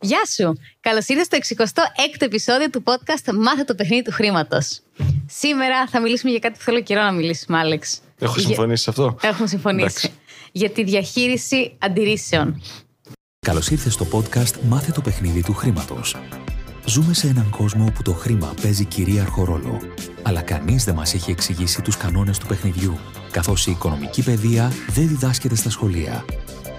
Γεια σου! Καλώς ήρθατε στο 66ο επεισόδιο του podcast Μάθε το παιχνίδι του χρήματος. Σήμερα θα μιλήσουμε για κάτι που θέλω καιρό να μιλήσουμε, Άλεξ. Έχω συμφωνήσει σε αυτό; Έχουμε συμφωνήσει. Εντάξει. Για τη διαχείριση αντιρρήσεων. Καλώς ήρθες στο podcast Μάθε το παιχνίδι του χρήματος. Ζούμε σε έναν κόσμο όπου το χρήμα παίζει κυρίαρχο ρόλο. Αλλά κανείς δεν μας έχει εξηγήσει τους κανόνες του παιχνιδιού, καθώς η οικονομική παιδεία δεν διδάσκεται στα σχολεία.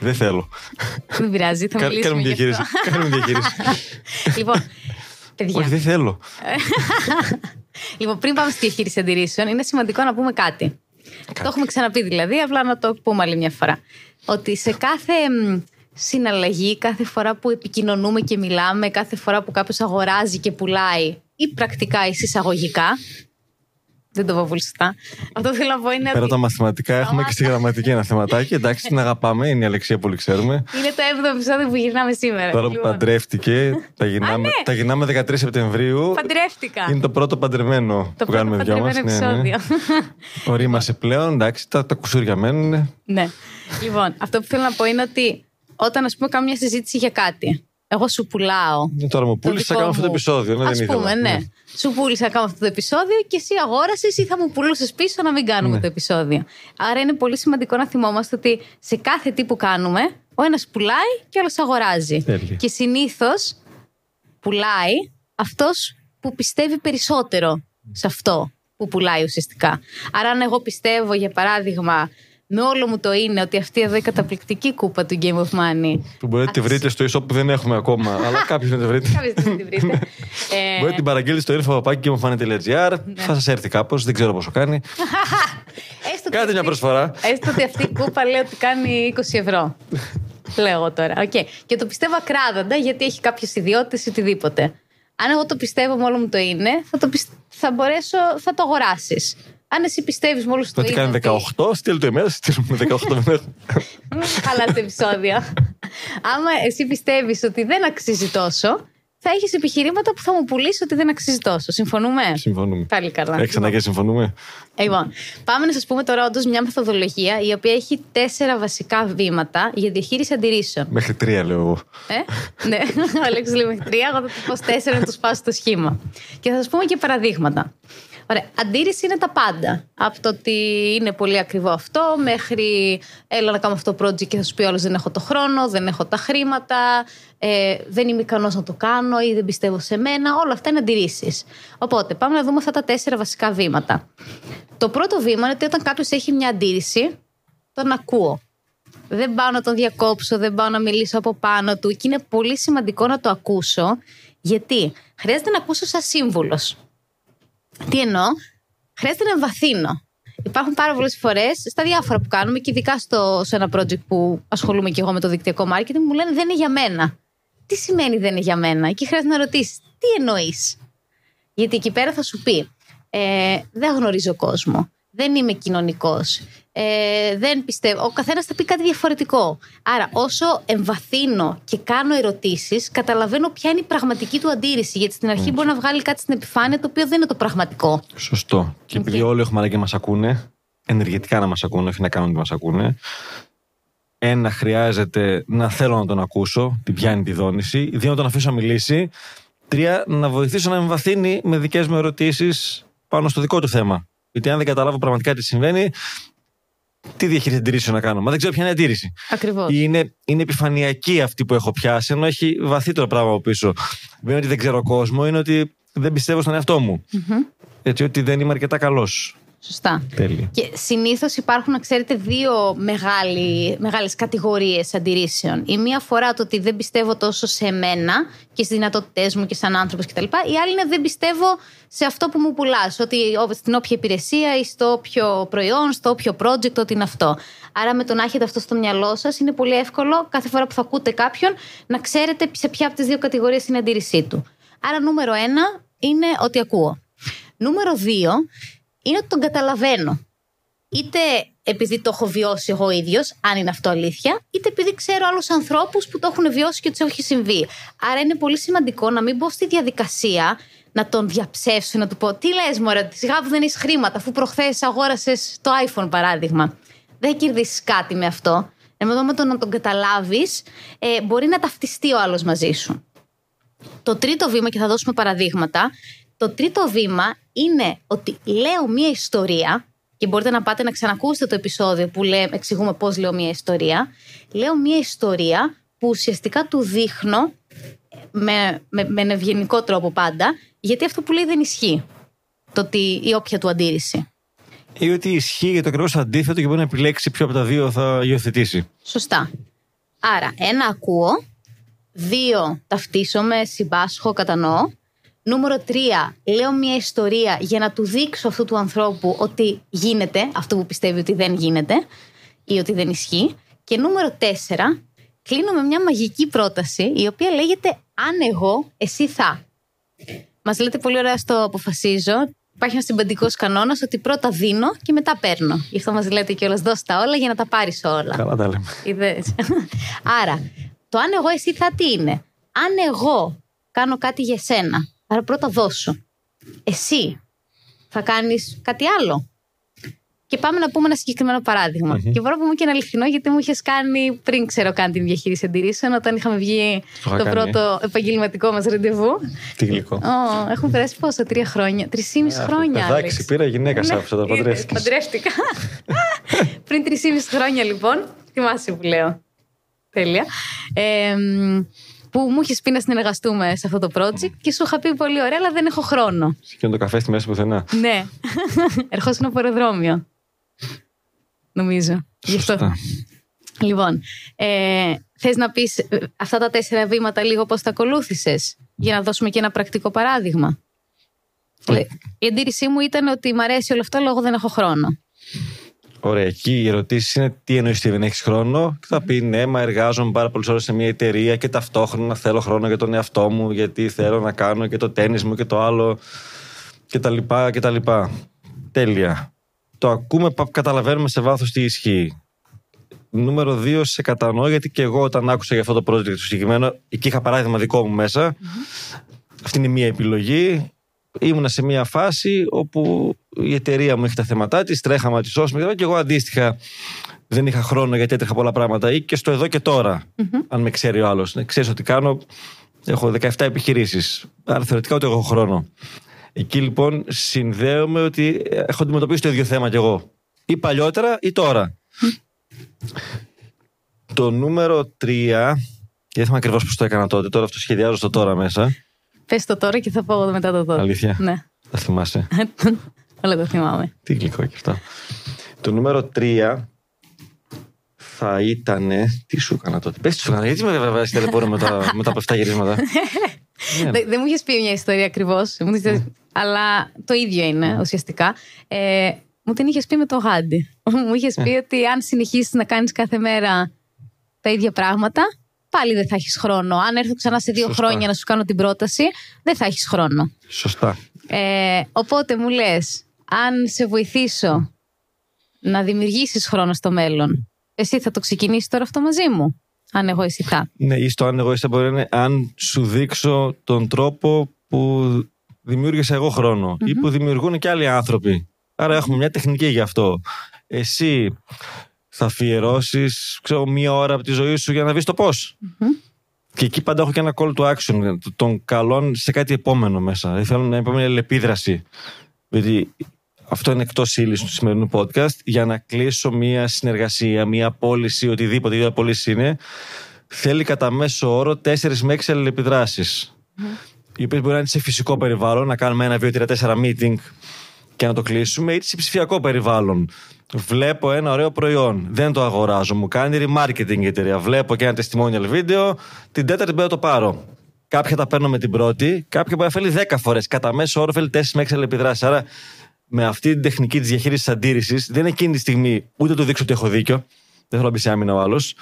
Δεν θέλω. Δεν πειράζει, θα Κα- μιλήσουμε Κάνουμε γι' διαχείριση. αυτό. Κάνουμε διαχείριση. λοιπόν, παιδιά, Όχι, δεν θέλω. λοιπόν, πριν πάμε στη διαχείριση αντιρρήσεων, είναι σημαντικό να πούμε κάτι. Το έχουμε ξαναπεί δηλαδή, απλά να το πούμε άλλη μια φορά. Ότι σε κάθε μ, συναλλαγή, κάθε φορά που επικοινωνούμε και μιλάμε, κάθε φορά που κάποιος αγοράζει και πουλάει ή πρακτικά ή συσσαγωγικά. Δεν το πω πολύ σωστά. Αυτό που θέλω να πω είναι Πέρα ότι τα μαθηματικά έχουμε και στη γραμματική ένα θεματάκι. Εντάξει, την αγαπάμε, είναι η Αλεξία που όλοι ξέρουμε. είναι το 7ο επεισόδιο που γυρνάμε σήμερα. Τώρα που Λοιπόν, παντρεύτηκε, τα γυρνάμε, τα γυρνάμε 13 Σεπτεμβρίου. Παντρεύτηκα. Είναι το πρώτο παντρεμένο Το που πρώτο κάνουμε δυο μας. παντρεμένο Ναι, ναι. επεισόδιο. Ορίμασε πλέον, εντάξει, τα, τα κουσούρια μένουν. Ναι. Λοιπόν, αυτό που θέλω να πω είναι ότι όταν ας πούμε κάνω μια συζήτηση για κάτι, εγώ σου πουλάω. Ε, Τώρα μου το πούλησες, θα δικό κάνω αυτό το μου. επεισόδιο. Ναι, Ας δεν πούμε, ήθελα. ναι. Σου πούλησα να κάνω αυτό το επεισόδιο και εσύ αγόρασες ή θα μου πουλούσες πίσω να μην κάνουμε Ναι. το επεισόδιο. Άρα είναι πολύ σημαντικό να θυμόμαστε ότι σε κάθε τι που κάνουμε, ο ένας πουλάει και ο άλλο αγοράζει. Τέλεια. Και συνήθως πουλάει αυτός που πιστεύει περισσότερο σε αυτό που πουλάει ουσιαστικά. Άρα, αν εγώ πιστεύω, για παράδειγμα, με όλο μου το είναι ότι αυτή εδώ η καταπληκτική κούπα του Game of Money. Που μπορείτε να τη βρείτε στο e-shop που δεν έχουμε ακόμα, αλλά κάποιο να τη βρείτε. Κάποια στιγμή την βρείτε. Ε, Μπορείτε να την παραγγείλετε στο info.gameofmoney.gr. Ναι. Θα σας έρθει κάπως, δεν ξέρω πόσο κάνει. έστω ότι Κάντε μια αυτή- προσφορά. Έστω ότι αυτή η κούπα λέει ότι κάνει 20 ευρώ. Λέω εγώ τώρα. Οκ. Και το πιστεύω ακράδαντα γιατί έχει κάποιες ιδιότητες ή οτιδήποτε. Αν εγώ το πιστεύω με όλο μου το είναι, θα, το πισ- θα μπορέσω, θα το αγοράσεις. Αν εσύ πιστεύεις με όλο σου το Το ότι είναι. κάνει 18, στείλτε email, στείλουμε 18 δεν έχουμε. Μην χαλάτε επεισόδια. Άμα εσύ πιστεύεις ότι δεν αξίζει τόσο, θα έχεις επιχειρήματα που θα μου πουλήσεις ότι δεν αξίζει τόσο. Συμφωνούμε; Συμφωνούμε. Πάλι καλά. Έχει αναγκαία, συμφωνούμε. Λοιπόν, πάμε να σας πούμε τώρα όντως μια μεθοδολογία η οποία έχει τέσσερα βασικά βήματα για διαχείριση αντιρρήσεων. Μέχρι τρία λέω εγώ. Ε; ναι, ο Αλέξης λέει μέχρι τρία, εγώ θα τους πω τέσσερα να τους πάω στο σχήμα. Και θα σας πούμε και παραδείγματα. Ωραία. Αντίρρηση είναι τα πάντα. Από το ότι είναι πολύ ακριβό αυτό, μέχρι έλα να κάνω αυτό το project και θα σου πει όλο δεν έχω το χρόνο, δεν έχω τα χρήματα, ε, δεν είμαι ικανός να το κάνω ή δεν πιστεύω σε μένα. Όλα αυτά είναι αντιρρήσεις. Οπότε πάμε να δούμε αυτά τα τέσσερα βασικά βήματα. Το πρώτο βήμα είναι ότι όταν κάποιος έχει μια αντίρρηση, τον ακούω. Δεν πάω να τον διακόψω, δεν πάω να μιλήσω από πάνω του. Και είναι πολύ σημαντικό να το ακούσω, γιατί χρειάζεται να ακούσω σαν σύμβουλος. Τι εννοώ, χρειάζεται να εμβαθύνω. Υπάρχουν πάρα πολλές φορές στα διάφορα που κάνουμε και ειδικά στο, σε ένα project που ασχολούμαι και εγώ με το δικτυακό marketing, μου λένε δεν είναι για μένα. Τι σημαίνει δεν είναι για μένα, εκεί χρειάζεται να ρωτήσεις, τι εννοείς; Γιατί εκεί πέρα θα σου πει, ε, δεν γνωρίζω κόσμο, δεν είμαι κοινωνικός, ε, δεν πιστεύω. Ο καθένας θα πει κάτι διαφορετικό. Άρα, όσο εμβαθύνω και κάνω ερωτήσεις, καταλαβαίνω ποια είναι η πραγματική του αντίρρηση. Γιατί στην αρχή μπορεί να βγάλει κάτι στην επιφάνεια το οποίο δεν είναι το πραγματικό. Σωστό. Και επειδή Οκ. όλοι έχουμε ανάγκη να μας ακούνε, ενεργετικά να μας ακούνε, όχι να κάνουν ότι μας ακούνε. Ένα, χρειάζεται να θέλω να τον ακούσω, την πιάνει τη δόνηση. Δύο, να τον αφήσω να μιλήσει. Τρία, να βοηθήσω να εμβαθύνει με δικές μου ερωτήσεις πάνω στο δικό του θέμα. Γιατί αν δεν καταλάβω πραγματικά τι συμβαίνει, τι διαχείριση αντιρρήσεων να κάνω. Μα δεν ξέρω ποια είναι η αντίρρηση. Ακριβώς. Ή είναι, είναι επιφανειακή αυτή που έχω πιάσει, ενώ έχει βαθύτερο πράγμα από πίσω. Δεν είναι ότι δεν ξέρω κόσμο, είναι ότι δεν πιστεύω στον εαυτό μου. Έτσι ότι δεν είμαι αρκετά καλός. Σωστά. Τέλεια. Και συνήθως υπάρχουν, να ξέρετε, δύο μεγάλες κατηγορίες αντιρρήσεων. Η μία αφορά το ότι δεν πιστεύω τόσο σε μένα και στις δυνατότητές μου και σαν άνθρωπος κτλ. Η άλλη είναι δεν πιστεύω σε αυτό που μου πουλάς. Ότι στην όποια υπηρεσία ή στο όποιο προϊόν, στο όποιο project, ότι είναι αυτό. Άρα, με το να έχετε αυτό στο μυαλό σας, είναι πολύ εύκολο κάθε φορά που θα ακούτε κάποιον να ξέρετε σε ποια από τις δύο κατηγορίες είναι η αντίρρησή του. Άρα, νούμερο ένα είναι ότι ακούω. Νούμερο δύο είναι ότι τον καταλαβαίνω. Είτε επειδή το έχω βιώσει εγώ ίδιος, αν είναι αυτό αλήθεια, είτε επειδή ξέρω άλλους ανθρώπους που το έχουν βιώσει και τους έχει συμβεί. Άρα είναι πολύ σημαντικό να μην μπω στη διαδικασία να τον διαψεύσω, να του πω: Τι λες, Μωρέ, σιγά που δεν έχεις χρήματα, αφού προχθές αγόρασες το iPhone, παράδειγμα. Δεν κερδίσεις κάτι με αυτό. Ενώ με το να τον καταλάβεις, ε, μπορεί να ταυτιστεί ο άλλος μαζί σου. Το τρίτο βήμα, και θα δώσουμε παραδείγματα, το τρίτο βήμα είναι ότι λέω μία ιστορία και μπορείτε να πάτε να ξανακούσετε το επεισόδιο που λέει, εξηγούμε πώς λέω μία ιστορία. Λέω μία ιστορία που ουσιαστικά του δείχνω με, με, με ένα ευγενικό τρόπο πάντα, γιατί αυτό που λέει δεν ισχύει. Το ότι η όποια του αντίρρηση. Ή ότι ισχύει για το ακριβώς αντίθετο και μπορεί να επιλέξει ποιο από τα δύο θα υιοθετήσει. Σωστά. Άρα, ένα ακούω, δύο ταυτίσομαι, συμπάσχω, κατανοώ Νούμερο 3. Λέω μια ιστορία για να του δείξω αυτού του ανθρώπου ότι γίνεται αυτό που πιστεύει ότι δεν γίνεται ή ότι δεν ισχύει. Και νούμερο 4. Κλείνω με μια μαγική πρόταση η οποία λέγεται Αν εγώ, εσύ θα. Μας λέτε πολύ ωραία στο αποφασίζω. Υπάρχει ένας συμπαντικός κανόνας ότι πρώτα δίνω και μετά παίρνω. Γι' αυτό μας λέτε κιόλας δώσ' τα όλα για να τα πάρεις όλα. Καλά τα λέμε. Είδες. Άρα, το αν εγώ εσύ θα τι είναι; Αν εγώ κάνω κάτι για σένα Άρα πρώτα δώσω. Εσύ θα κάνεις κάτι άλλο. Και πάμε να πούμε ένα συγκεκριμένο παράδειγμα. Και μπορώ να πούμε και ένα αληθινό, γιατί μου είχες κάνει πριν ξέρω καν την διαχείριση αντιρρήσεων, όταν είχαμε βγει το, πρώτο επαγγελματικό μας ραντεβού. Τι γλυκό. Oh, έχουν περάσει πόσο, τρία χρόνια. Τρει-ή-μισή χρόνια. Εντάξει, πήρα γυναίκα σε αυτό, το παντρεύτηκα. Παντρεύτηκα. πριν τρει-ή-μισή χρόνια λοιπόν. Θυμάσαι που λέω. Τέλεια. Ε, που μου έχεις πει να συνεργαστούμε σε αυτό το project και σου είχα πει πολύ ωραία, αλλά δεν έχω χρόνο. Και το καφέ στη μέση πουθενά. Ναι. Ερχόσουν από αεροδρόμιο. Νομίζω. Γι' αυτό. Λοιπόν, ε, θες να πεις ε, αυτά τα τέσσερα βήματα λίγο πώς τα ακολούθησες, για να δώσουμε και ένα πρακτικό παράδειγμα; Η αντίρρησή μου ήταν ότι μ' αρέσει όλο αυτό λόγω δεν έχω χρόνο. Ωραία, εκεί οι ερωτήσεις είναι τι εννοείς ότι δεν έχεις χρόνο. Και θα πει ναι, μα εργάζομαι πάρα πολλές ώρες σε μια εταιρεία και ταυτόχρονα θέλω χρόνο για τον εαυτό μου, γιατί θέλω να κάνω και το τέννη μου και το άλλο και τα λοιπά και τα λοιπά. Τέλεια. Το ακούμε, καταλαβαίνουμε σε βάθος τι ισχύει. Νούμερο δύο, σε κατανοώ γιατί και εγώ όταν άκουσα για αυτό το project το συγκεκριμένο, εκεί είχα παράδειγμα δικό μου μέσα. Αυτή είναι μία επιλογή ήμουνα σε μια φάση όπου η εταιρεία μου έχει τα θέματα της, τρέχαμε τη σώσουμε και εγώ αντίστοιχα δεν είχα χρόνο γιατί έτρεχα πολλά πράγματα ή και στο εδώ και τωρα αν με ξέρει ο άλλος. Ναι, ξέρεις ότι κάνω, έχω 17 επιχειρήσεις. Άρα θεωρητικά ότι έχω χρόνο. Εκεί λοιπόν συνδέομαι ότι έχω αντιμετωπίσει το ίδιο θέμα κι εγώ. Ή παλιότερα ή τώρα. Το νούμερο 3, και δεν θυμάμαι ακριβώς πώς το έκανα τότε, τώρα αυτό σχεδιάζω στο τώρα μέσα. Πες το τώρα και θα πω μετά το τώρα. Αλήθεια. Ναι. Τα θυμάσαι. Όλα τα θυμάμαι. Τι γλυκό και αυτά. Το νούμερο 3 θα ήταν. Τι σου έκανα τότε; Πες τι σου έκανα. Γιατί με βεβαίως τηλεπορώ μετά, μετά από 7 γυρίσματα; ναι. Δεν μου είχες πει μια ιστορία ακριβώς. Αλλά το ίδιο είναι ουσιαστικά. Ε, μου την είχες πει με το γάντι. μου είχες πει ότι αν συνεχίσεις να κάνεις κάθε μέρα τα ίδια πράγματα, πάλι δεν θα έχεις χρόνο. Αν έρθω ξανά σε δύο χρόνια να σου κάνω την πρόταση, δεν θα έχεις χρόνο. Σωστά. Ε, οπότε μου λες, αν σε βοηθήσω να δημιουργήσεις χρόνο στο μέλλον, εσύ θα το ξεκινήσεις τώρα αυτό μαζί μου. Αν εγώ εσύ θα. Ναι, ή στο αν εγώ εσύ μπορεί να είναι αν σου δείξω τον τρόπο που δημιούργησα εγώ ή που δημιουργούν και άλλοι άνθρωποι. Άρα έχουμε μια τεχνική γι' αυτό. Εσύ θα αφιερώσεις μία ώρα από τη ζωή σου για να δεις το πώς. Και εκεί πάντα έχω και ένα call to action των καλών σε κάτι επόμενο μέσα. Δηλαδή θέλω να μια ελεπίδραση. Γιατί αυτό είναι εκτός ύλης του σημερινού podcast. Για να κλείσω μία συνεργασία, μία πώληση, οτιδήποτε η πώληση είναι, θέλει κατά μέσο όρο 4 με 6 αλληλεπιδράσεις. Mm. Οι οποίες μπορεί να είναι σε φυσικό περιβάλλον, να κάνουμε ένα, δύο, τρία, τέσσερα meeting και να το κλείσουμε, είτε σε ψηφιακό περιβάλλον. Βλέπω ένα ωραίο προϊόν, δεν το αγοράζω, μου κάνει remarketing η εταιρεία. Βλέπω και ένα testimonial βίντεο, την τέταρτη μπορώ να το πάρω. Κάποια τα παίρνω με την πρώτη, κάποια μπορεί να φέρει 10 φορές. Κατά μέσο όρο φέρει 4 με 6 επιδράσει. Άρα με αυτή την τεχνική της διαχείρισης αντίρρησης, δεν είναι εκείνη τη στιγμή ούτε του δείξω ότι έχω δίκιο. Δεν θέλω να μπει σε άμυνα ο άλλος.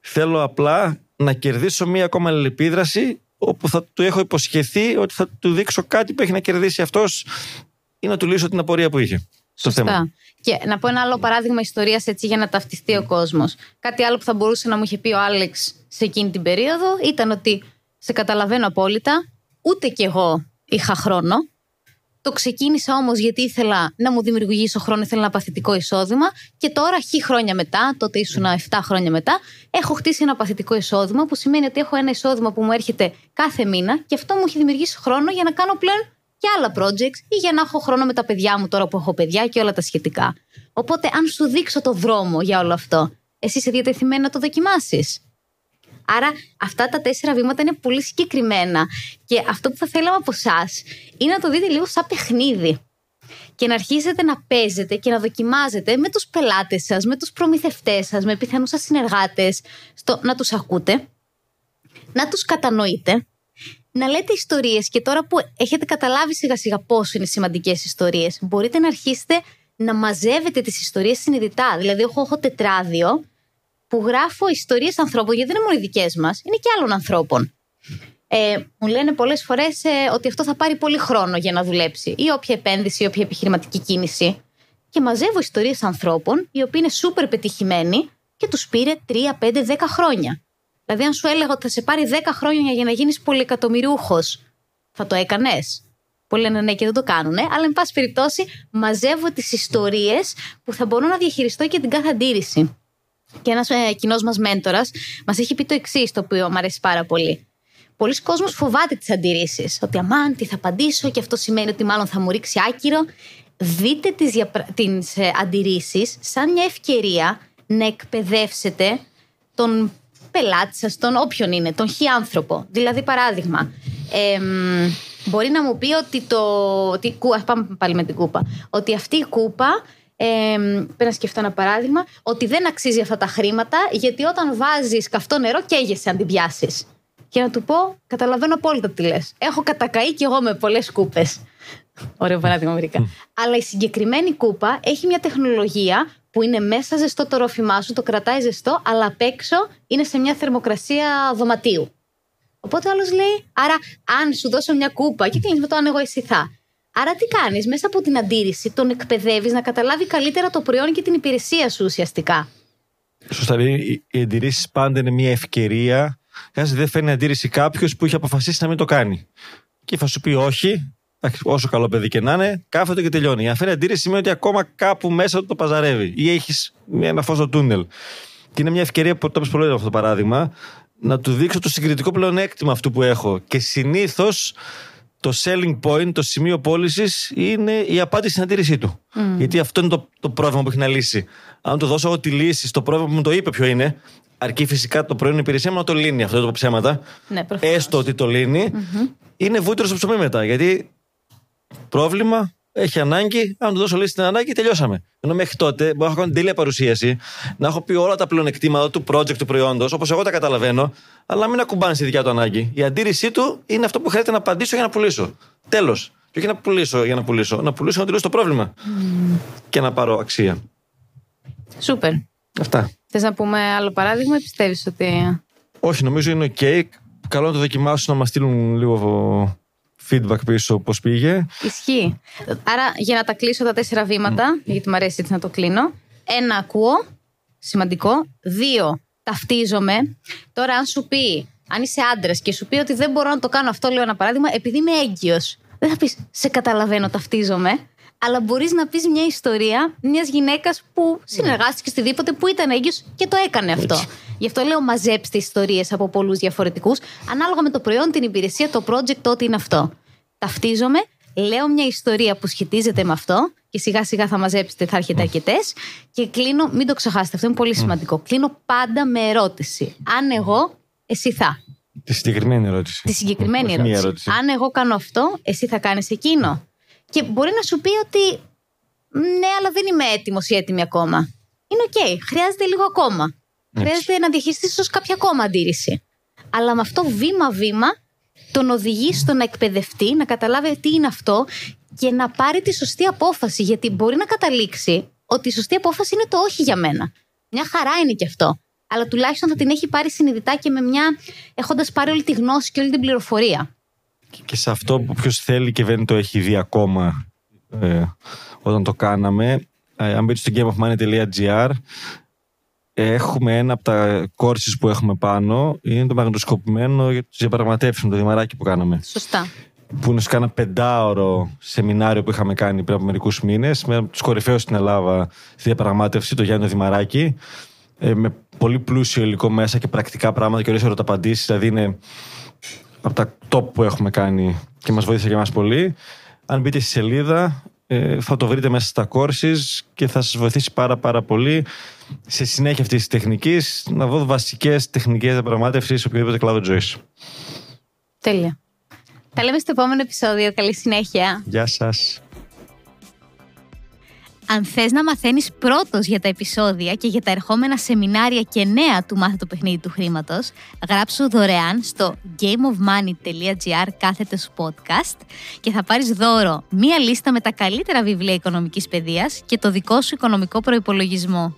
Θέλω απλά να κερδίσω μία ακόμα αλληλεπίδραση όπου θα του έχω υποσχεθεί ότι θα του δείξω κάτι που έχει να κερδίσει αυτός ή να του λύσω την απορία που είχε. Σωστά. θέμα. Και να πω ένα άλλο παράδειγμα ιστορίας έτσι για να ταυτιστεί ο κόσμος. Κάτι άλλο που θα μπορούσε να μου είχε πει ο Άλεξ σε εκείνη την περίοδο ήταν ότι σε καταλαβαίνω απόλυτα, ούτε κι εγώ είχα χρόνο το ξεκίνησα όμως γιατί ήθελα να μου δημιουργήσω χρόνο, ήθελα ένα παθητικό εισόδημα. Και τώρα, χι χρόνια μετά, τότε ήσουν 7 χρόνια μετά, έχω χτίσει ένα παθητικό εισόδημα, που σημαίνει ότι έχω ένα εισόδημα που μου έρχεται κάθε μήνα και αυτό μου έχει δημιουργήσει χρόνο για να κάνω πλέον και άλλα projects ή για να έχω χρόνο με τα παιδιά μου τώρα που έχω παιδιά και όλα τα σχετικά. Οπότε, αν σου δείξω το δρόμο για όλο αυτό, εσύ είσαι διατεθειμένη να το δοκιμάσεις. Άρα αυτά τα τέσσερα βήματα είναι πολύ συγκεκριμένα. Και αυτό που θα θέλαμε από εσά είναι να το δείτε λίγο σαν παιχνίδι. Και να αρχίσετε να παίζετε και να δοκιμάζετε με τους πελάτες σας, με τους προμηθευτές σας, με πιθανούς σας συνεργάτες, στο να τους ακούτε, να τους κατανοείτε, να λέτε ιστορίες και τώρα που έχετε καταλάβει σιγά σιγά πόσο είναι σημαντικές ιστορίες, μπορείτε να αρχίσετε να μαζεύετε τις ιστορίες συνειδητά. Δηλαδή, εγώ έχω τετράδιο που γράφω ιστορίες ανθρώπων, γιατί δεν είναι μόνο οι δικές μας, είναι και άλλων ανθρώπων. Ε, μου λένε πολλές φορές ε, ότι αυτό θα πάρει πολύ χρόνο για να δουλέψει, ή όποια επένδυση, ή όποια επιχειρηματική κίνηση. Και μαζεύω ιστορίες ανθρώπων, οι οποίοι είναι σούπερ πετυχημένοι και τους πήρε 3, 5, 10 χρόνια. Δηλαδή, αν σου έλεγα ότι θα σε πάρει 10 χρόνια για να γίνεις πολυεκατομμυριούχος, θα το έκανες. Πολλοί λένε ναι και δεν το κάνουν, αλλά εν πάση περιπτώσει μαζεύω τις ιστορίες που θα μπορώ να διαχειριστώ και την κάθε αντίρρηση. Και ένας ε, κοινός μας μέντορας μας έχει πει το εξής, το οποίο μου αρέσει πάρα πολύ. Πολλοί κόσμοι φοβάται τις αντιρρήσει. Ότι αμάν, τι θα απαντήσω, και αυτό σημαίνει ότι μάλλον θα μου ρίξει άκυρο. Δείτε τις διαπρα... ε, αντιρρήσεις σαν μια ευκαιρία να εκπαιδεύσετε τον πελάτης σας, τον όποιον είναι, τον χι άνθρωπο. Δηλαδή, παράδειγμα, ε, μπορεί να μου πει ότι το. Ότι, πάμε πάλι με την κούπα. Ότι αυτή η κούπα ε, πρέπει να σκεφτώ ένα παράδειγμα, ότι δεν αξίζει αυτά τα χρήματα, γιατί όταν βάζεις καυτό νερό, καίγεσαι αν την πιάσεις. Και να του πω, καταλαβαίνω απόλυτα τι λες. Έχω κατακαεί κι εγώ με πολλές κούπες. Ωραίο παράδειγμα, μερικά. Αλλά η συγκεκριμένη κούπα έχει μια τεχνολογία που είναι μέσα ζεστό το ρόφημά σου, το κρατάει ζεστό, αλλά απ' έξω είναι σε μια θερμοκρασία δωματίου. Οπότε άλλος λέει, άρα αν σου δώσω μια κούπα και κλείνεις με το αν εγώ εσύ θα. Άρα τι κάνεις, μέσα από την αντίρρηση τον εκπαιδεύεις να καταλάβει καλύτερα το προϊόν και την υπηρεσία σου ουσιαστικά. Σωστά. Δηλαδή, οι αντιρρήσεις πάντα είναι μια ευκαιρία. Kasi δεν φέρνει αντίρρηση κάποιος που έχει αποφασίσει να μην το κάνει. Και θα σου πει όχι, όσο καλό παιδί και να είναι, κάθεται και τελειώνει. Αν φέρνει αντίρρηση σημαίνει ότι ακόμα κάπου μέσα το παζαρεύει ή έχεις ένα φως στο τούνελ. Και είναι μια ευκαιρία που το είπες πολύ αυτό το παράδειγμα, να του δείξω το συγκριτικό πλεονέκτημα αυτού που έχω. Και συνήθως το selling point, το σημείο πώλησης είναι η απάντηση στην αντίρρησή του. Mm. Γιατί αυτό είναι το, το πρόβλημα που έχει να λύσει. Αν του δώσω εγώ τη λύση στο πρόβλημα που μου το είπε ποιο είναι, αρκεί φυσικά το προϊόν υπηρεσία μου να το λύνει αυτό το ψέματα. Ναι, έστω ότι το λύνει, mm-hmm. είναι βούτυρο στο ψωμί μετά. Γιατί πρόβλημα, έχει ανάγκη, αν του δώσω λύση στην ανάγκη, τελειώσαμε. Ενώ μέχρι τότε μπορώ να έχω κάνει τέλεια παρουσίαση, να έχω πει όλα τα πλεονεκτήματα του project του προϊόντος, όπως εγώ τα καταλαβαίνω, αλλά μην ακουμπάνε στη δικιά του ανάγκη. Η αντίρρησή του είναι αυτό που χρειάζεται να απαντήσω για να πουλήσω. Τέλος. Και όχι να πουλήσω για να πουλήσω. Να πουλήσω να τελειώσω το πρόβλημα. Mm. Και να πάρω αξία. Σούπερ. Αυτά. Θες να πούμε άλλο παράδειγμα ή πιστεύεις ότι. Όχι, νομίζω είναι OK. Καλό να το δοκιμάσουν να μας στείλουν λίγο feedback πίσω πώς πήγε. Ισχύει. Άρα για να τα κλείσω τα τέσσερα βήματα, γιατί μου αρέσει έτσι να το κλείνω. Ένα, ακούω. Σημαντικό. Δύο, ταυτίζομαι. Τώρα, αν σου πει, αν είσαι άντρας και σου πει ότι δεν μπορώ να το κάνω αυτό, λέω ένα παράδειγμα, επειδή είμαι έγκυος. Δεν θα πεις, σε καταλαβαίνω, ταυτίζομαι. Αλλά μπορείς να πεις μια ιστορία μιας γυναίκας που συνεργάστηκε οτιδήποτε που ήταν έγκυος και το έκανε αυτό. Γι' αυτό λέω μαζέψτε ιστορίες από πολλούς διαφορετικούς, ανάλογα με το προϊόν, την υπηρεσία, το project, ό,τι είναι αυτό. Ταυτίζομαι, λέω μια ιστορία που σχετίζεται με αυτό και σιγά σιγά θα μαζέψετε, θα έρχεται αρκετές. Και κλείνω, μην το ξεχάσετε, αυτό είναι πολύ σημαντικό. Κλείνω πάντα με ερώτηση. Αν εγώ, εσύ θα. Τη συγκεκριμένη ερώτηση. Τη συγκεκριμένη ερώτηση. Αν εγώ κάνω αυτό, εσύ θα κάνεις εκείνο. Και μπορεί να σου πει ότι Ναι, αλλά δεν είμαι έτοιμος ή έτοιμη ακόμα. Είναι οκ. Χρειάζεται λίγο ακόμα. Έτσι. Χρειάζεται να διαχειριστείς ίσως κάποια ακόμα αντίρρηση. Αλλά με αυτό βήμα-βήμα τον οδηγείς στο να εκπαιδευτεί, να καταλάβει τι είναι αυτό και να πάρει τη σωστή απόφαση. Γιατί μπορεί να καταλήξει ότι η σωστή απόφαση είναι το όχι για μένα. Μια χαρά είναι και αυτό. Αλλά τουλάχιστον θα την έχει πάρει συνειδητά και με μια. έχοντας πάρει όλη τη γνώση και όλη την πληροφορία. Και σε αυτό που ποιος θέλει και δεν το έχει δει ακόμα ε, όταν το κάναμε, ε, αν μπείτε στο gameofmoney.gr έχουμε ένα από τα courses που έχουμε πάνω, είναι το μαγνητοσκοπημένο για τις διαπραγματεύσεις με το δημαράκι που κάναμε. Σωστά. Που είναι σε κάνα πεντάωρο σεμινάριο που είχαμε κάνει πριν από μερικούς μήνες με τους κορυφαίους στην Ελλάδα στη διαπραγμάτευση, το Γιάννη Δημαράκη. Ε, με πολύ πλούσιο υλικό μέσα και πρακτικά πράγματα και ωραίες ερωταπαντήσεις. Δηλαδή είναι από τα top που έχουμε κάνει και μας βοήθησε και εμάς πολύ. Αν μπείτε στη σελίδα, ε, θα το βρείτε μέσα στα courses και θα σας βοηθήσει πάρα πάρα πολύ σε συνέχεια αυτής της τεχνικής να δω βασικές τεχνικές διαπραγμάτευσης σε οποιοδήποτε κλάδο ζωής. Τέλεια. Τα λέμε στο επόμενο επεισόδιο. Καλή συνέχεια. Γεια σας. Αν θες να μαθαίνεις πρώτος για τα επεισόδια και για τα ερχόμενα σεμινάρια και νέα του Μάθε το παιχνίδι του χρήματος, γράψου δωρεάν στο gameofmoney.gr κάθετος podcast και θα πάρεις δώρο μία λίστα με τα καλύτερα βιβλία οικονομικής παιδείας και το δικό σου οικονομικό προϋπολογισμό.